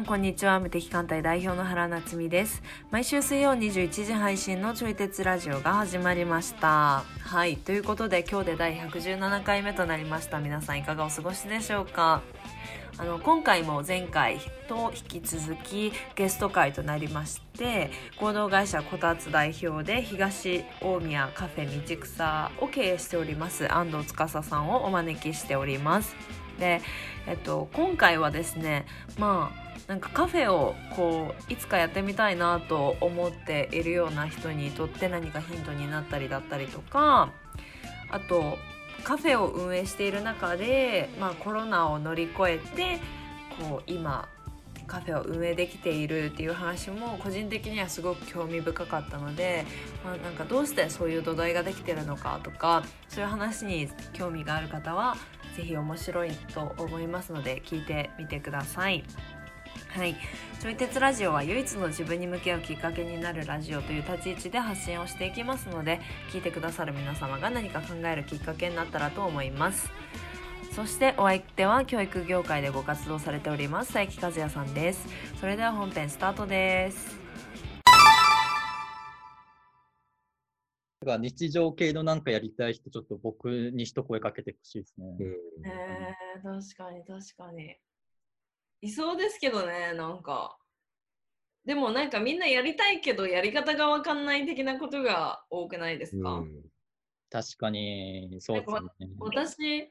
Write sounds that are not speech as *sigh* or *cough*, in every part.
んこんにちは。無敵艦隊代表の原夏実です。毎週水曜21時配信のちょい鉄ラジオが始まりました。はい。ということで今日で第117回目となりました。皆さんいかがお過ごしでしょうか？あの今回も前回と引き続きゲスト会となりまして合同会社こたつ代表で東大宮カフェ道草を経営しております安藤司さんをお招きしております。で、えっと、今回はですねまあなんかカフェをこういつかやってみたいなと思っているような人にとって何かヒントになったりだったりとかあとカフェを運営している中で、まあ、コロナを乗り越えてこう今カフェを運営できているっていう話も個人的にはすごく興味深かったので、まあ、なんかどうしてそういう土台ができてるのかとかそういう話に興味がある方は是非面白いと思いますので聞いてみてください。はい、ちょい鉄ラジオは唯一の自分に向き合うきっかけになるラジオという立ち位置で発信をしていきますので聞いてくださる皆様が何か考えるきっかけになったらと思います。そしてお相手は教育業界でご活動されております佐伯和也さんです。それでは本編スタートです。日常系のなんかやりたい人、ちょっと僕に一声かけてほしいですね。えー、確かに確かにいそうですけどねなんか。でもなんかみんなやりたいけどやり方が分かんない的なことが多くないですか、うん、確かにそうですね。私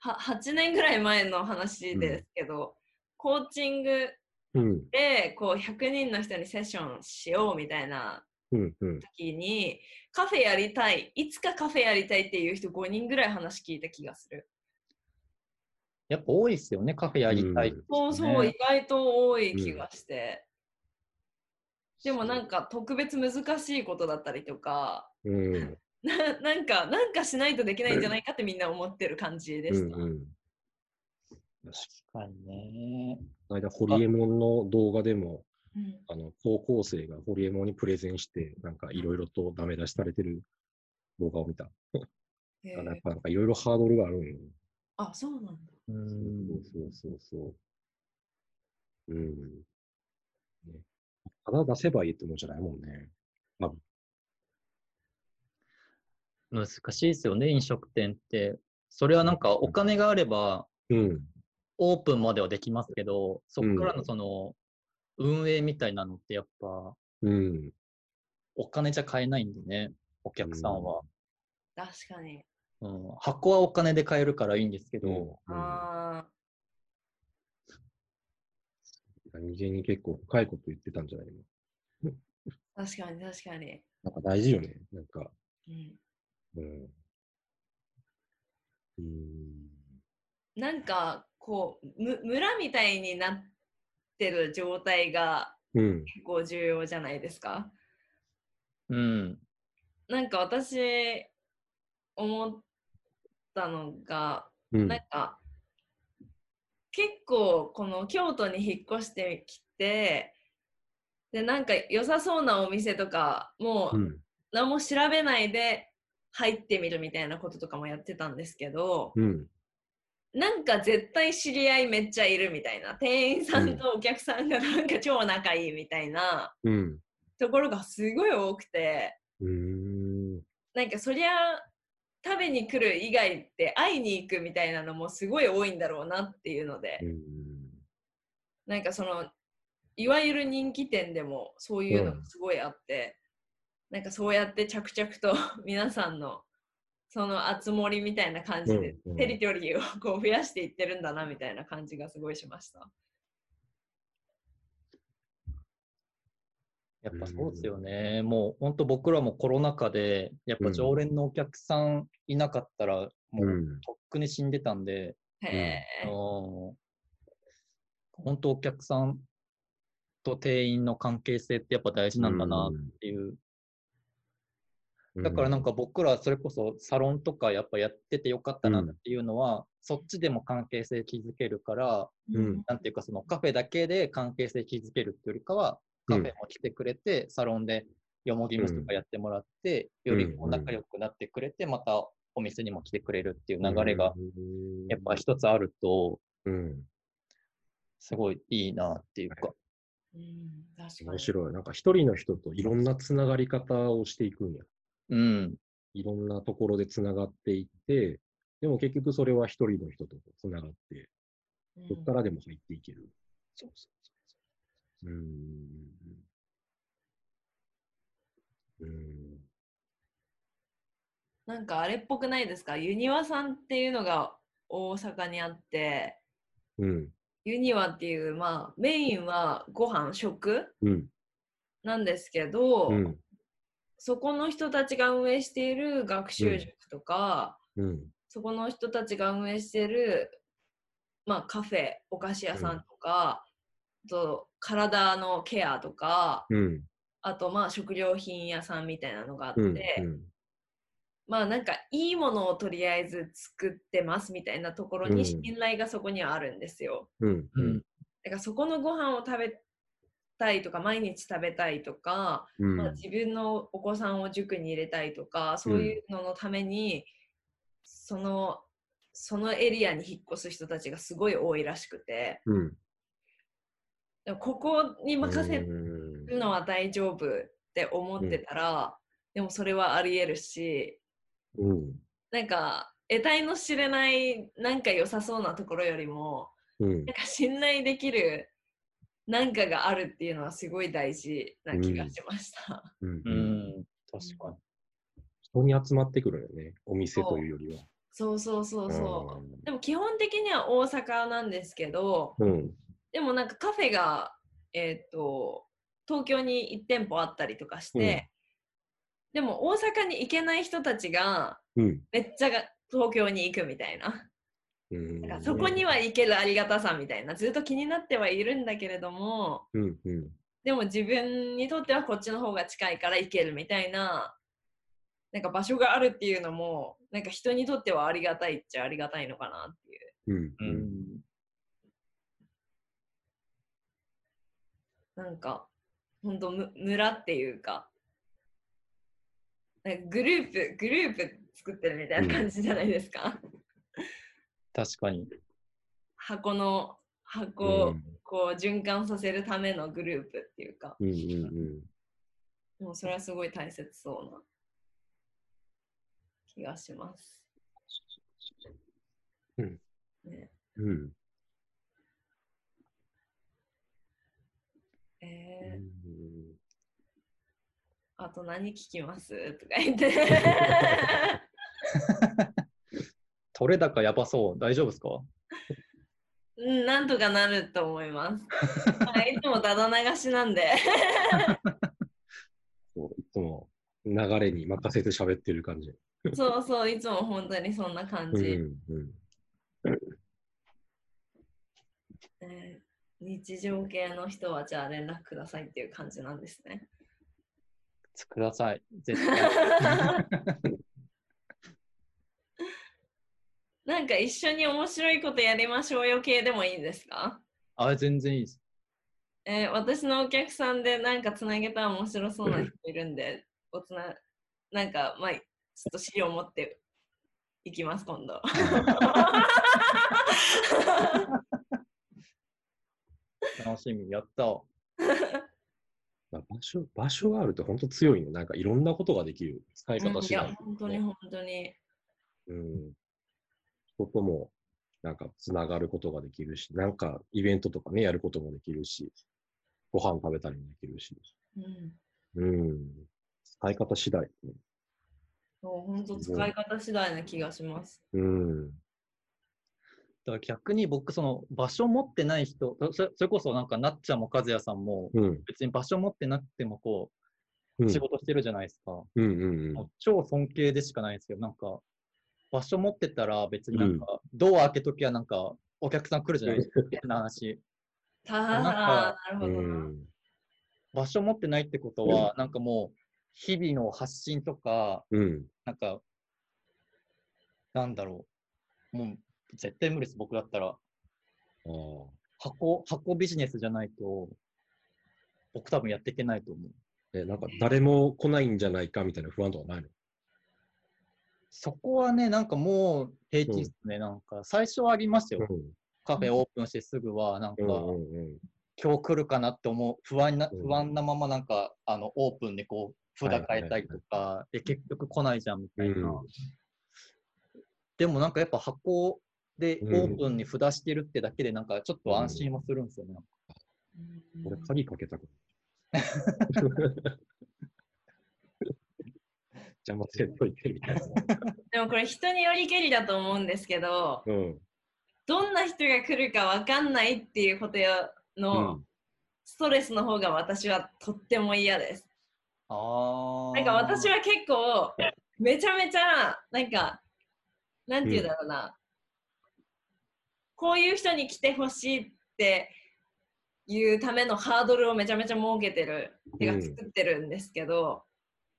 は8年ぐらい前の話ですけど、うん、コーチングでこう100人の人にセッションしようみたいな時に、カフェやりたいいつかカフェやりたいっていう人5人ぐらい話聞いた気がする。やっぱ多いですよね、カフェやりたい、ねうん、そうそう、意外と多い気がして。うん、でもなんか特別難しいことだったりとか、うん、*laughs* ななんか、なんかしないとできないんじゃないかってみんな思ってる感じでした。うんうん、確かにね。間、ホリエモンの動画でも、うん、あの高校生がホリエモンにプレゼンして、なんかいろいろとダメ出しされてる動画を見た。やっぱなんかいろいろハードルがあるんよ。あ、そうなんだ。うん、そうそうそう。うん。ね、ただ出せばいいってもんじゃないもんね。まあ、難しいですよね、飲食店って。それはなんかお金があれば、うん、オープンまではできますけど、そこからのその、運営みたいなのってやっぱ、うん、お金じゃ買えないんでね、お客さんは。確かに。うん、箱はお金で買えるからいいんですけど。うん、あ何気に結構深いこと言ってたんじゃないの？*laughs* 確かに確かに。なんか大事よね。なんか。うん。うん。うん、なんかこうむ村みたいになってる状態が結構重要じゃないですか？うん。なんか私思ったのが、うん、なんか結構この京都に引っ越してきてでなんか良さそうなお店とかもう何も調べないで入ってみるみたいなこととかもやってたんですけど、うん、なんか絶対知り合いめっちゃいるみたいな。店員さんとお客さんがなんか超仲いいみたいな、うん、ところがすごい多くて、うん、なんかそりゃ食べに来る以外って会いに行くみたいなのもすごい多いんだろうなっていうので、うん、なんかそのいわゆる人気店でもそういうのがすごいあって、うん、なんかそうやって着々と *laughs* 皆さんのその集まりみたいな感じで、テリトリーをこう増やしていってるんだなみたいな感じがすごいしました。やっぱそうですよね。うん、もう本当僕らもコロナ禍で、やっぱ常連のお客さんいなかったら、もうとっくに死んでたんで、うん、本当お客さんと店員の関係性ってやっぱ大事なんだなっていう。うん、だからなんか僕らそれこそサロンとかやっぱやっててよかったなっていうのは、そっちでも関係性築けるから、なんていうかそのカフェだけで関係性築けるっていうよりかは、カフェも来てくれて、うん、サロンでよもぎ虫とかやってもらって、よりこう仲良くなってくれて、またお店にも来てくれるっていう流れが、やっぱ一つあると、うん、すごいいいなっていうか。うん、確かに面白い。なんか一人の人といろんなつながり方をしていくんや。うん。いろんなところでつながっていって、でも結局それは一人の人とつながって、どっからでも入っていける。そうそうそう。ん。うん。なんかあれっぽくないですかユニワさん。っていうのが大阪にあって、うん、ユニワっていう、まあ、メインはご飯食、うん、なん。ですけど、うん、そこの人たちが運営している学習塾とか、うん、そこの人たちが運営している、まあ、カフェお菓子屋さん。とか、と体のケアとか、あとまあ食料品屋さんみたいなのがあって、まあなんかいいものをとりあえず作ってますみたいなところに信頼がそこにはあるんですよ。うんうん、だからそこのご飯を食べたいとか毎日食べたいとか、うん、まあ、自分のお子さんを塾に入れたいとかそういうののために、そのそのエリアに引っ越す人たちがすごい多いらしくて、うん、でもここに任せるのは大丈夫って思ってたら、でもそれはありえるしうん、なんか得体の知れないなんか良さそうなところよりも、うん、なんか信頼できるなんかがあるっていうのはすごい大事な気がしました。うん、うん、確かに。人に集まってくるよね、お店というよりは。そうそうそうそう。でも基本的には大阪なんですけど、うん、でもなんかカフェが、えっ、ー、と東京に1店舗あったりとかして、でも大阪に行けない人たちがめっちゃが東京に行くみたいな。うん、かそこには行けるありがたさみたいな。ずっと気になってはいるんだけれども、うんうん、でも自分にとってはこっちの方が近いから行けるみたいななんか場所があるっていうのもなんか人にとってはありがたいっちゃありがたいのかなっていう。うん、うん、なんか本当村っていうかなんかグループ、グループ作ってるみたいな感じじゃないですか。確かに。箱の、箱をこう循環させるためのグループっていうか。うんうんうん、でもそれはすごい大切そうな気がします。うん。ね、うん。えー、あと何聞きます？とか言って。*laughs* 取れ高やばそう。大丈夫ですか？うん、なんとかなると思います。*laughs* いつもだだ流しなんで *laughs* そう。いつも流れに任せて喋ってる感じ。そうそう、いつも本当にそんな感じ。うんうんえー、日常系の人はじゃあ連絡くださいっていう感じなんですね。ください。絶対。なんか一緒に面白いことやりましょうよ系でもいいですか？あ、全然いいです。えー、私のお客さんでなんかつなげたら面白そうな人いるんで、おつな、なんか、まあ、ちょっと資料持っていきます、今度。*laughs* 楽しみ、やった。*laughs* まあ、場所、場所があると本当強いね。なんかいろんなことができる。使い方次第、ね、いや、本当に本当に。うん。人ともなんかつながることができるし、なんかイベントとかね、やることもできるし、ご飯食べたりもできるし。うん。うん。使い方次第、ね。そう、本当使い方次第な気がします。うん。だから逆に僕、その場所持ってない人、それこそなんかなっちゃんも和也さんも、別に場所持ってなくてもこう、仕事してるじゃないですか。うんうんうん、超尊敬でしかないですけど、なんか、場所持ってたら別になんか、ドア開けときはなんか、お客さん来るじゃないですか、*laughs* って話。なんか、なるほど。場所持ってないってことは、なんかもう、日々の発信とか、うん、なんか、なんだろう、もう絶対無理です、僕だったら。箱、箱ビジネスじゃないと、僕多分やっていけないと思う。え、なんか誰も来ないんじゃないかみたいな不安とかないの？そこはね、なんかもう平気ですね。うん、なんか最初はありますよ。うん、カフェオープンしてすぐは、なんか、今日来るかなって思う、不安な、不安なままなんか、あの、オープンでこう、札変えたりとか、で、結局来ないじゃんみたいな。でもなんかやっぱ箱でオープンに札してるってだけで、なんかちょっと安心もするんですよね。俺、鍵かけたく邪魔せんと。いてみたいな。でもこれ人によりけりだと思うんですけど、うん、どんな人が来るかわかんないっていうことのストレスの方が私はとっても嫌です。あなんか私は結構めちゃめちゃなんかなんて言うんだろうな、うん、こういう人に来てほしいっていうためのハードルをめちゃめちゃ設けてる、てか作ってるんですけど、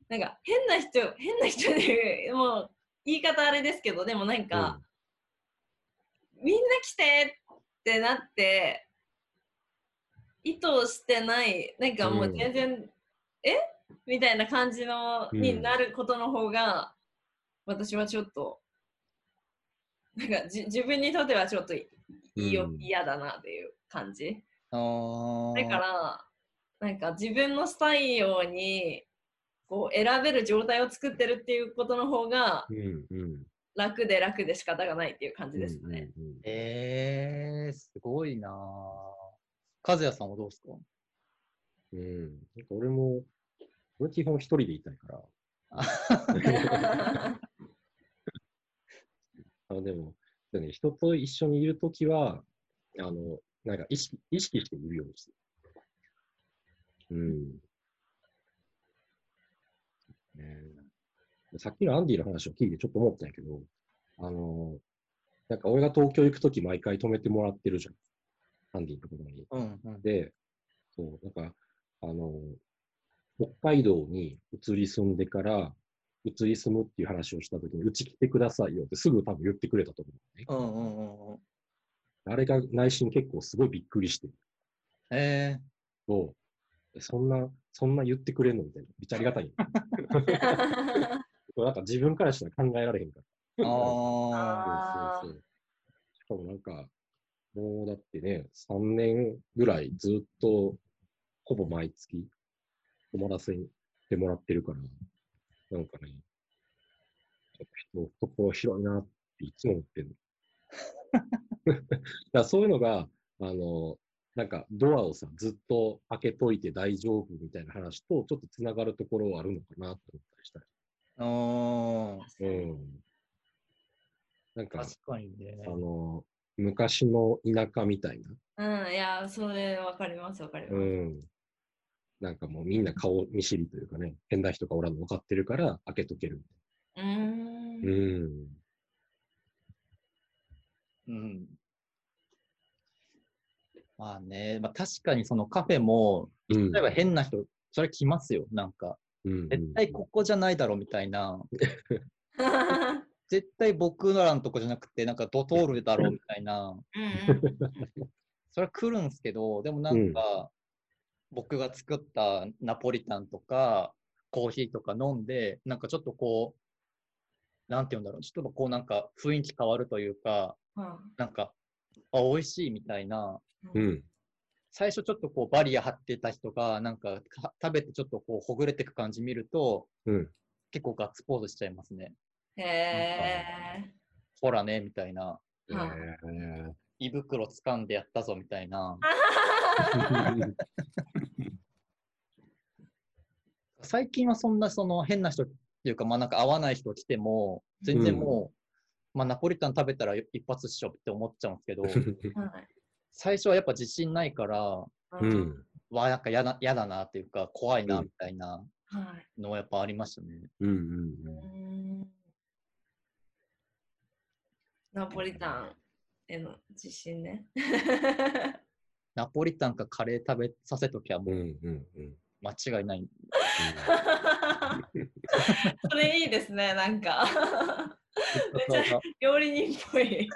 なんか変な人、変な人で、もう言い方あれですけど、でもなんか、うん、みんな来てってなって、意図してない、なんかもう全然、うん、え？みたいな感じの、になることの方が、私はちょっと、なんかじ自分にとってはちょっと嫌、うん、だなっていう感じ。だからなんか自分のしたいようにこう選べる状態を作ってるっていうことの方が楽で楽で仕方がないっていう感じですね。うんうんうん、えー、すごいな和也さんはどうですか？うん、なんか俺も、俺基本一人でいたいから。*laughs* あでも、でね、人と一緒にいるときは、あの、なんか意識意識しているようにして。うん。ね、さっきのアンディの話を聞いてちょっと思ったんやけど、あの、なんか俺が東京行くとき毎回止めてもらってるじゃん。アンディのところに。うんうん、で、そう、なんか、あの、北海道に移り住んでから、移り住むっていう話をしたときに、うち来てくださいよってすぐ多分言ってくれたと思うね。うんうんうん、あれが内心結構すごいびっくりしてる。ええー。そう。そんな、そんな言ってくれんのみたいな。めっちゃありがたい。*laughs* なんか自分からしたら考えられへんから。ああ。そうそうそう。しかもなんか、もうだってね、3年ぐらいずっと、ほぼ毎月、泊まらせてもらってるから、なんかね、人、懐広いなっていつも思ってるの。*laughs* だそういうのが、あの、なんかドアをさ、ずっと開けといて大丈夫みたいな話とちょっとつながるところはあるのかなと思ったりしたり。ああ。うん。なんか、確かにね。あの、昔の田舎みたいな。うん、いや、それわかります、わかります。うん。なんかもうみんな顔見知りというかね、変な人がおらんの分かってるから開けとけるみたいな。うん。うん。うん。まあね、まあ確かにそのカフェも、例えば変な人、それ来ますよ、なんか。うん絶対ここじゃないだろうみたいな。*laughs* *laughs* 絶対僕らのとこじゃなくて、なんかドトールだろうみたいな。それは来るんですけど、でもなんか、僕が作ったナポリタンとか、コーヒーとか飲んで、なんかちょっとこう、なんて言うんだろう、ちょっとこうなんか雰囲気変わるというか、なんか、あ、美味しいみたいな、うん、最初ちょっとこうバリア張ってた人が、なんか食べてちょっとこうほぐれていく感じ見ると、うん、結構ガッツポーズしちゃいますね。へえ。ほらね、みたいな。へ胃袋掴んでやったぞみたいな。*laughs* *laughs* 最近はそんなその変な人っていうか、まあなんか合わない人来ても、全然もう、まあ、ナポリタン食べたら一発っしょって思っちゃうんですけど、*laughs* 最初はやっぱ自信ないから、うん、わなんか嫌だ嫌だなっていうか、怖いなみたいなのはやっぱありましたね。うんうん。うん、ナポリタンへの自信ね。ナポリタンかカレー食べさせときゃもう間違いない。それいいですね、なんか。めっちゃ料理人っぽい。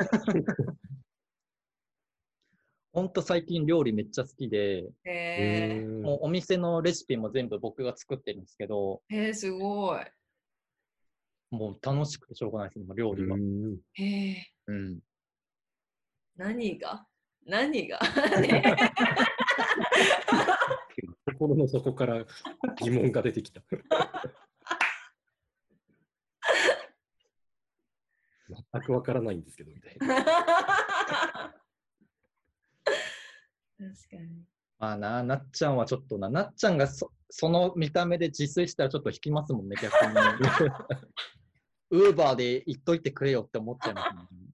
ほんと最近料理めっちゃ好きで、へもうお店のレシピも全部僕が作ってるんですけど、へえ、すごい。もう楽しくてしょうがないですね、料理は。へえ。うん。何が？何が？*laughs* 心の底から疑問が出てきた。全くわからないんですけど、みたいな。確かに。まあな、なっちゃんはちょっとな、なっちゃんがそその見た目で自炊したらちょっと引きますもんね、逆に。*laughs* ウーバーで行っといてくれよって思っちゃいますね。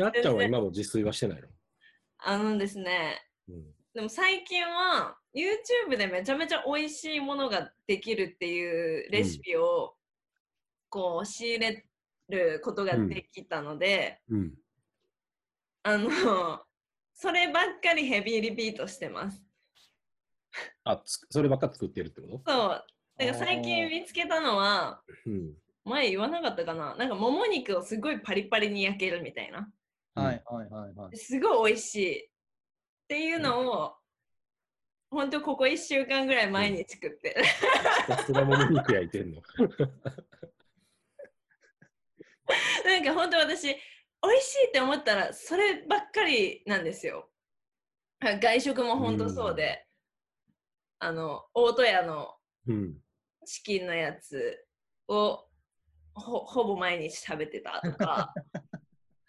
なっちゃんは今も自炊はしてないの。あのですね、うん、でも最近は YouTube でめちゃめちゃ美味しいものができるっていうレシピをこう仕入れることができたので、うん。うん、あのそればっかりヘビーリピートしてます。あそればっか作ってるってこと？そう。だから最近見つけたのは、前言わなかったかな？なんかもも肉をすごいパリパリに焼けるみたいな。はいはいはいはい。すごい美味しいっていうのを、ほんとここ1週間ぐらい毎日作ってる。さすがもも肉焼いてんの？*laughs* なんか本当私、美味しいって思ったらそればっかりなんですよ。外食も本当そうで、うん、あの大戸屋のチキンのやつをほほぼ毎日食べてたとか。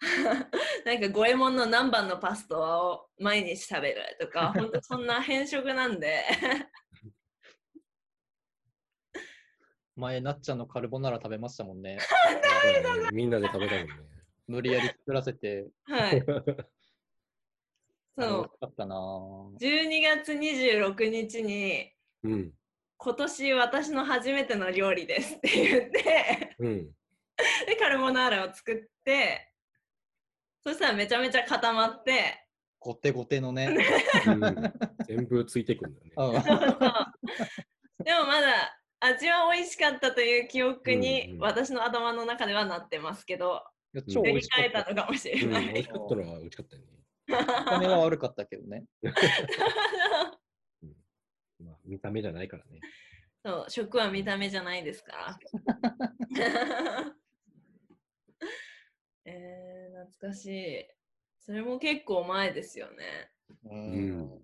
*laughs* なんか五右衛門の何番のパスタを毎日食べるとか本当そんな変色なんで。*laughs* 前なっちゃんのカルボナーラ食べましたもんね。*laughs* みんなで食べたもんね。無理やり作らせて。はい。そう。かったな。12月26日に、うん、今年私の初めての料理ですって言ってうん、でカルボナーラを作ってそしたらめちゃめちゃ固まってごてごてのね、うん、全部ついてくんだよね。でもまだ味は美味しかったという記憶に私の頭の中ではなってますけど、うんうん、超美味しかったのかもしれない、うん、美味しかったのは美味しかったよね。見は悪かったけどね。*laughs* まあ、見た目じゃないからね。そう、食は見た目じゃないですか？ら。*laughs* えー、懐かしい。それも結構前ですよね。うん。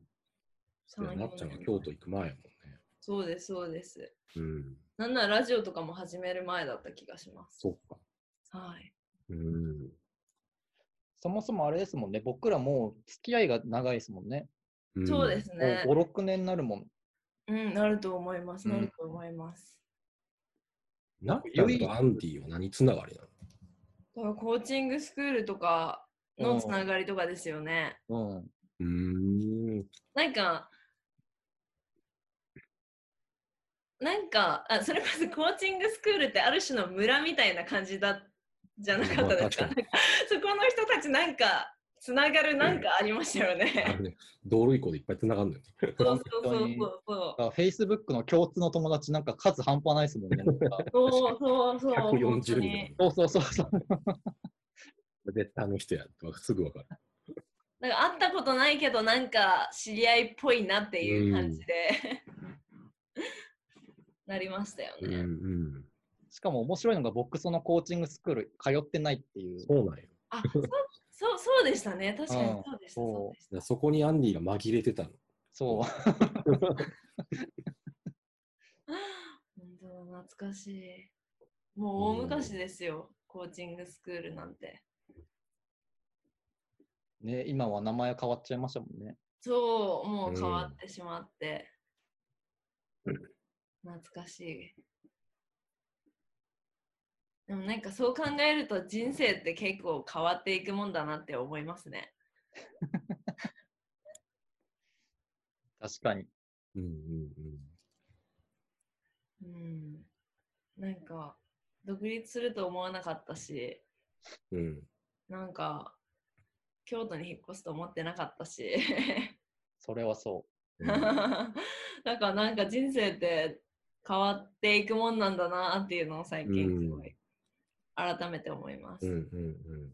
なっちゃんが京都行く前やもんね。そうです、そうです。うん。なんならラジオとかも始める前だった気がします。そっか。はい。うん。そもそもあれですもんね、僕らも付き合いが長いですもんね。そうですね。5、6年になるもん。うん、なると思います。なると思います。なっちゃんとアンディは何つながりなの？コーチングスクールとかのつながりとかですよね。うん。うんなんか、なんかあ、それこそコーチングスクールってある種の村みたいな感じだじゃなかったですか？*laughs* そこの人たちなんかつながるなんかありましたよね。*laughs* ね道路以降でいっぱいつながるんだよね。そうそうそうそう。フェイスブックの共通の友達なんか数半端ないですもんね。*laughs* そうそうそう。140人。そうそうそうそう。絶対あの人やすぐわかる。なんか会ったことないけどなんか知り合いっぽいなっていう感じでなりましたよね。うんうん、しかも面白いのが僕そのコーチングスクール通ってないっていう。そうなんよ。あ、そうそうそうでしたね。確かにそうでした。そうそそこにアンディが紛れてたの。そう。本当懐かしい。もう大昔ですよ、コーチングスクールなんて。ね、今は名前変わっちゃいましたもんね。そう、もう変わってしまって。うん、懐かしい。でもなんかそう考えると人生って結構変わっていくもんだなって思いますね。*laughs* 確かに。うんうんうん。うん。なんか独立すると思わなかったし、うん、なんか京都に引っ越すと思ってなかったし。それはそう。*laughs* だからなんか人生って変わっていくもんなんだなっていうのを最近すごい改めて思います。うんうんうん、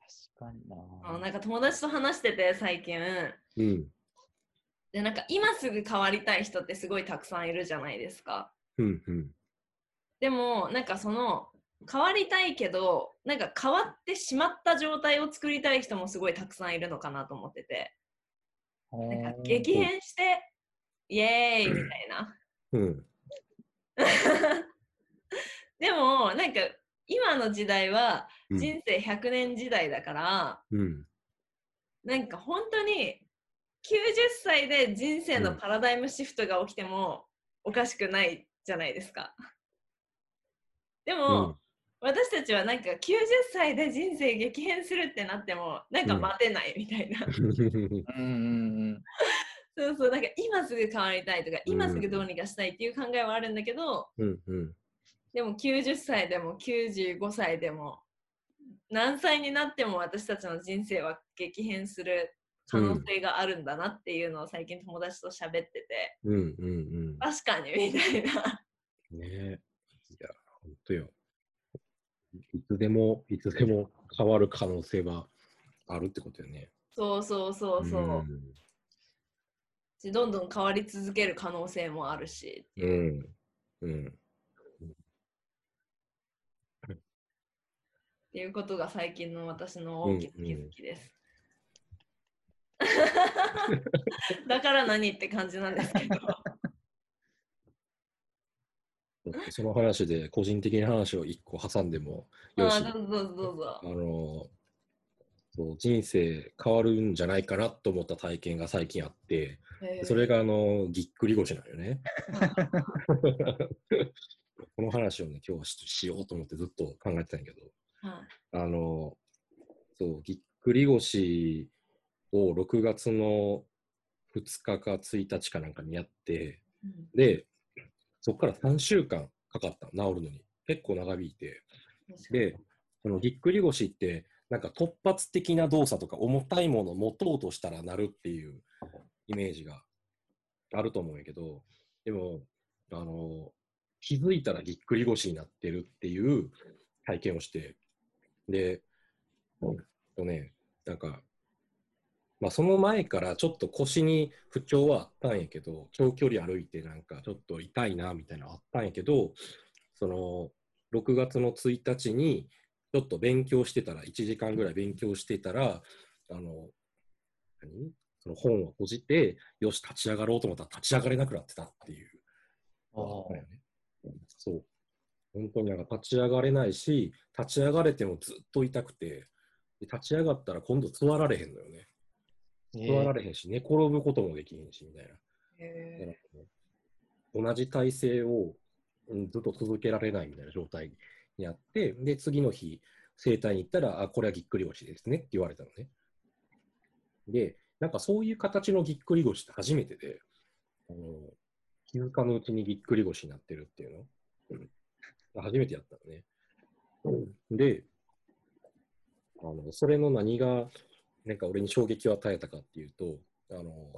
確かにな。なんか友達と話してて最近、うん、でなんか今すぐ変わりたい人ってすごいたくさんいるじゃないですか。うんうん、でもなんかその変わりたいけどなんか変わってしまった状態を作りたい人もすごいたくさんいるのかなと思っててなんか激変してイエーイみたいな。うん、*laughs* でもなんか今の時代は人生100年時代だから、うん、なんか本当に90歳で人生のパラダイムシフトが起きてもおかしくないじゃないですか。でも、うん、私たちはなんか90歳で人生激変するってなってもなんか待てないみたいな。*laughs* そうそうなんか今すぐ変わりたいとか、今すぐどうにかしたいっていう考えはあるんだけど、うんうん、でも90歳でも95歳でも何歳になっても私たちの人生は激変する可能性があるんだなっていうのを最近友達と喋ってて、うんうんうん、確かにみたいな。ねえ。いや、本当よ。いつでも、いつでも変わる可能性はあるってことよね。そうそうそうそう。うん、どんどん変わり続ける可能性もあるし。うん。うん。っていうことが最近の私の大きな気づきです。*laughs* だから何って感じなんですけど。*laughs* その話で個人的な話を一個挟んでもよし。あどうぞどうぞ。あのそう人生変わるんじゃないかなと思った体験が最近あって、それがあのぎっくり腰なのよね。*laughs* この話をね、今日はしようと思ってずっと考えてたんやけど、はい、あの、そう、ぎっくり腰を6月の2日か1日かなんかにやって、うん、で、そこから3週間かかった、治るのに。結構長引いて。で、そのぎっくり腰って、なんか突発的な動作とか重たいものを持とうとしたらなるっていうイメージがあると思うんやけど、でも、あの、気づいたらぎっくり腰になってるっていう体験をして、で、とね、なんか、まあ、その前からちょっと腰に不調はあったんやけど、長距離歩いてなんかちょっと痛いなみたいなのあったんやけど、その6月の1日にちょっと勉強してたら、1時間ぐらい勉強してたら、あの、何？その本を閉じて、よし、立ち上がろうと思ったら立ち上がれなくなってたっていう。ああ、ね。本当になんか立ち上がれないし、立ち上がれてもずっと痛くて、立ち上がったら今度座られへんのよね。座られへんし、寝転ぶこともできへんし、みたいな。同じ体勢をずっと続けられないみたいな状態にあって、で、次の日、整体に行ったら、あ、これはぎっくり腰ですねって言われたのね。で、なんかそういう形のぎっくり腰って初めてで、あの気づかぬうちにぎっくり腰になってるっていうの、うん、初めてやったのね。で、あのそれの何がなんか俺に衝撃を与えたかっていうと、あの、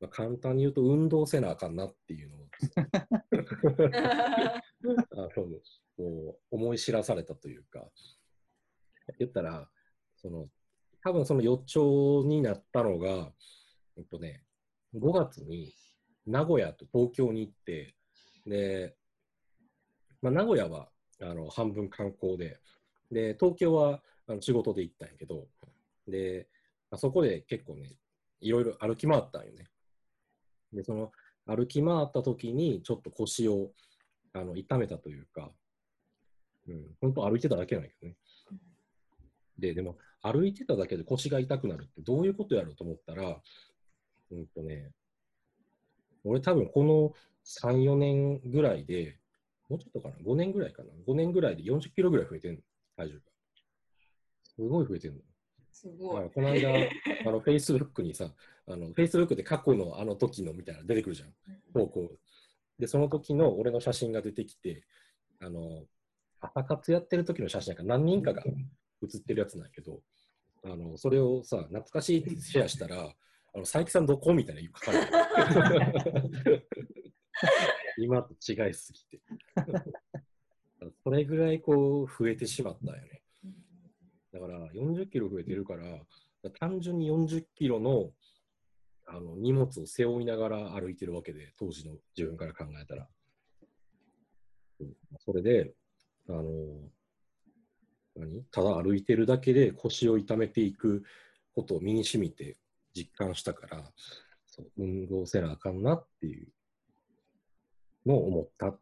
まあ、簡単に言うと運動せなあかんなっていうのを。*laughs* *laughs* あのこう思い知らされたというか、言ったら、その、多分その予兆になったのが、えっとね、5月に名古屋と東京に行って、で、まあ、名古屋はあの半分観光で、で、東京はあの仕事で行ったんやけど、で、あ、そこで結構ね、いろいろ歩き回ったんよね。で、その歩き回った時にちょっと腰をあの痛めたというか、うん、本当歩いてただけなんやけどね。で、でも歩いてただけで腰が痛くなるってどういうことやろうと思ったら、うんとね、俺多分この3、4年ぐらいで、もうちょっとかな、5年ぐらいかな、5年ぐらいで40キロぐらい増えてんの、体重が。すごい増えてんの。すごい。この間、*laughs* あの、フェイスブックにさ、あの、フェイスブックで過去のあの時のみたいな出てくるじゃん。で、その時の俺の写真が出てきて、あの、朝活やってる時の写真なんか何人かが写ってるやつなんやけど、あの、それをさ、懐かしいってシェアしたら、あの、佐伯さんどこ？みたいな書かれて *laughs* 今と違いすぎて。*laughs* それぐらいこう増えてしまったよね。だから40キロ増えてるから、単純に40キロのあの荷物を背負いながら歩いてるわけで、当時の自分から考えたら。それで、あの、何？ただ歩いてるだけで腰を痛めていくことを身にしみて実感したから、そう運動せなあかんなっていうのを思った。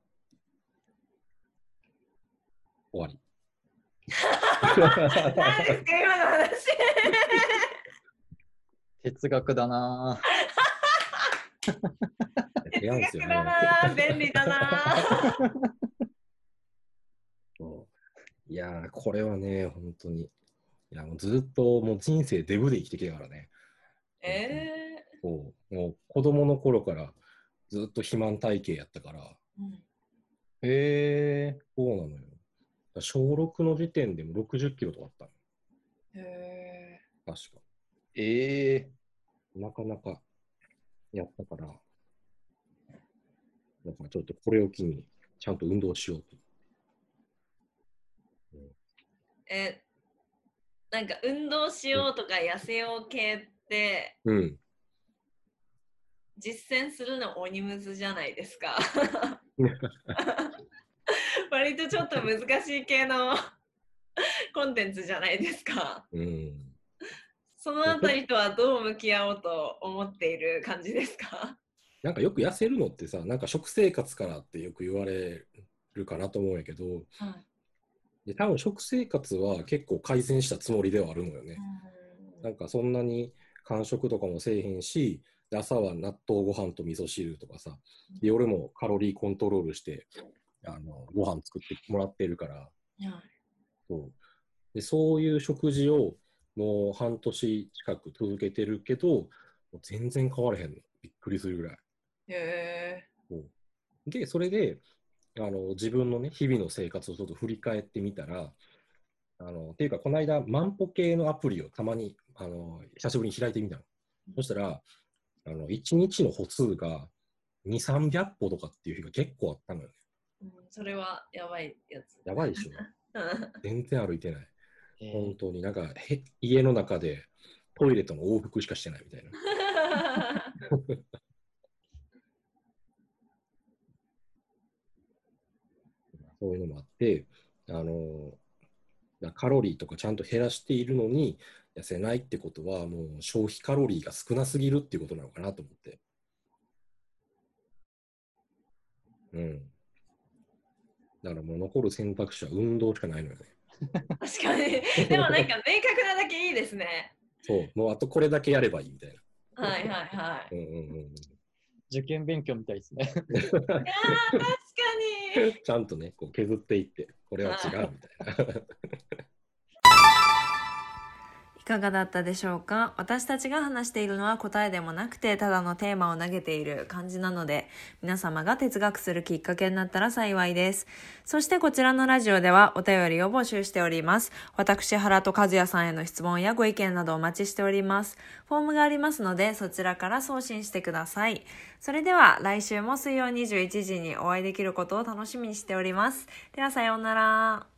終わり。*laughs* 何ですか、今の話。哲学だな哲学だな便利だな *laughs* いやこれはね、本当に。いや、もうずっともう人生デブで生きてきたからね。ええー、そうもう子供の頃からずっと肥満体型やったから。うん、えー、そうなのよ。小6の時点でも60キロとかあったの。へえー。確か。ええー、なかなかやったから、だからちょっとこれを機にちゃんと運動しようと。え、なんか運動しようとか痩せよう系って、うん、実践するの鬼むずじゃないですか。*laughs* 割とちょっと難しい系のコンテンツじゃないですか。うん、そのあたりとはどう向き合おうと思っている感じですか？なんかよく痩せるのってさ、なんか食生活からってよく言われるかなと思うんやけど、はいで多分食生活は結構改善したつもりではあるのよね。なんかそんなに間食とかもせえへんし、朝は納豆ご飯と味噌汁とかさ、夜もカロリーコントロールしてあのご飯作ってもらってるから、そう。でそういう食事をもう半年近く続けてるけど、もう全然変わらへんの。びっくりするぐらい。へで、それで、あの自分のね、日々の生活をちょっと振り返ってみたら、あのっていうか、この間、万歩計のアプリをたまにあの久しぶりに開いてみたの。そしたら、あの1日の歩数が2、300歩とかっていう日が結構あったのよね。うん、それはやばいやつ。やばいでしょ。*laughs* 全然歩いてない。本当になんかへ家の中でトイレとの往復しかしてないみたいな。*laughs* そういうのもあって、あのカロリーとかちゃんと減らしているのに痩せないってことは、もう消費カロリーが少なすぎるっていうことなのかなと思って。うん。だからもう残る選択肢は運動しかないのよね。*laughs* 確かに。でもなんか明確なだけいいですね。そう、もうあとこれだけやればいいみたいな。はいはいはい。うんうんうん、受験勉強みたいですね。いや確かに。ちゃんとね、こう削っていって、これは違うみたいな。いかがだったでしょうか？私たちが話しているのは答えでもなくて、ただのテーマを投げている感じなので、皆様が哲学するきっかけになったら幸いです。そしてこちらのラジオではお便りを募集しております。私、原と和也さんへの質問やご意見などお待ちしております。フォームがありますので、そちらから送信してください。それでは来週も水曜21時にお会いできることを楽しみにしております。ではさようなら。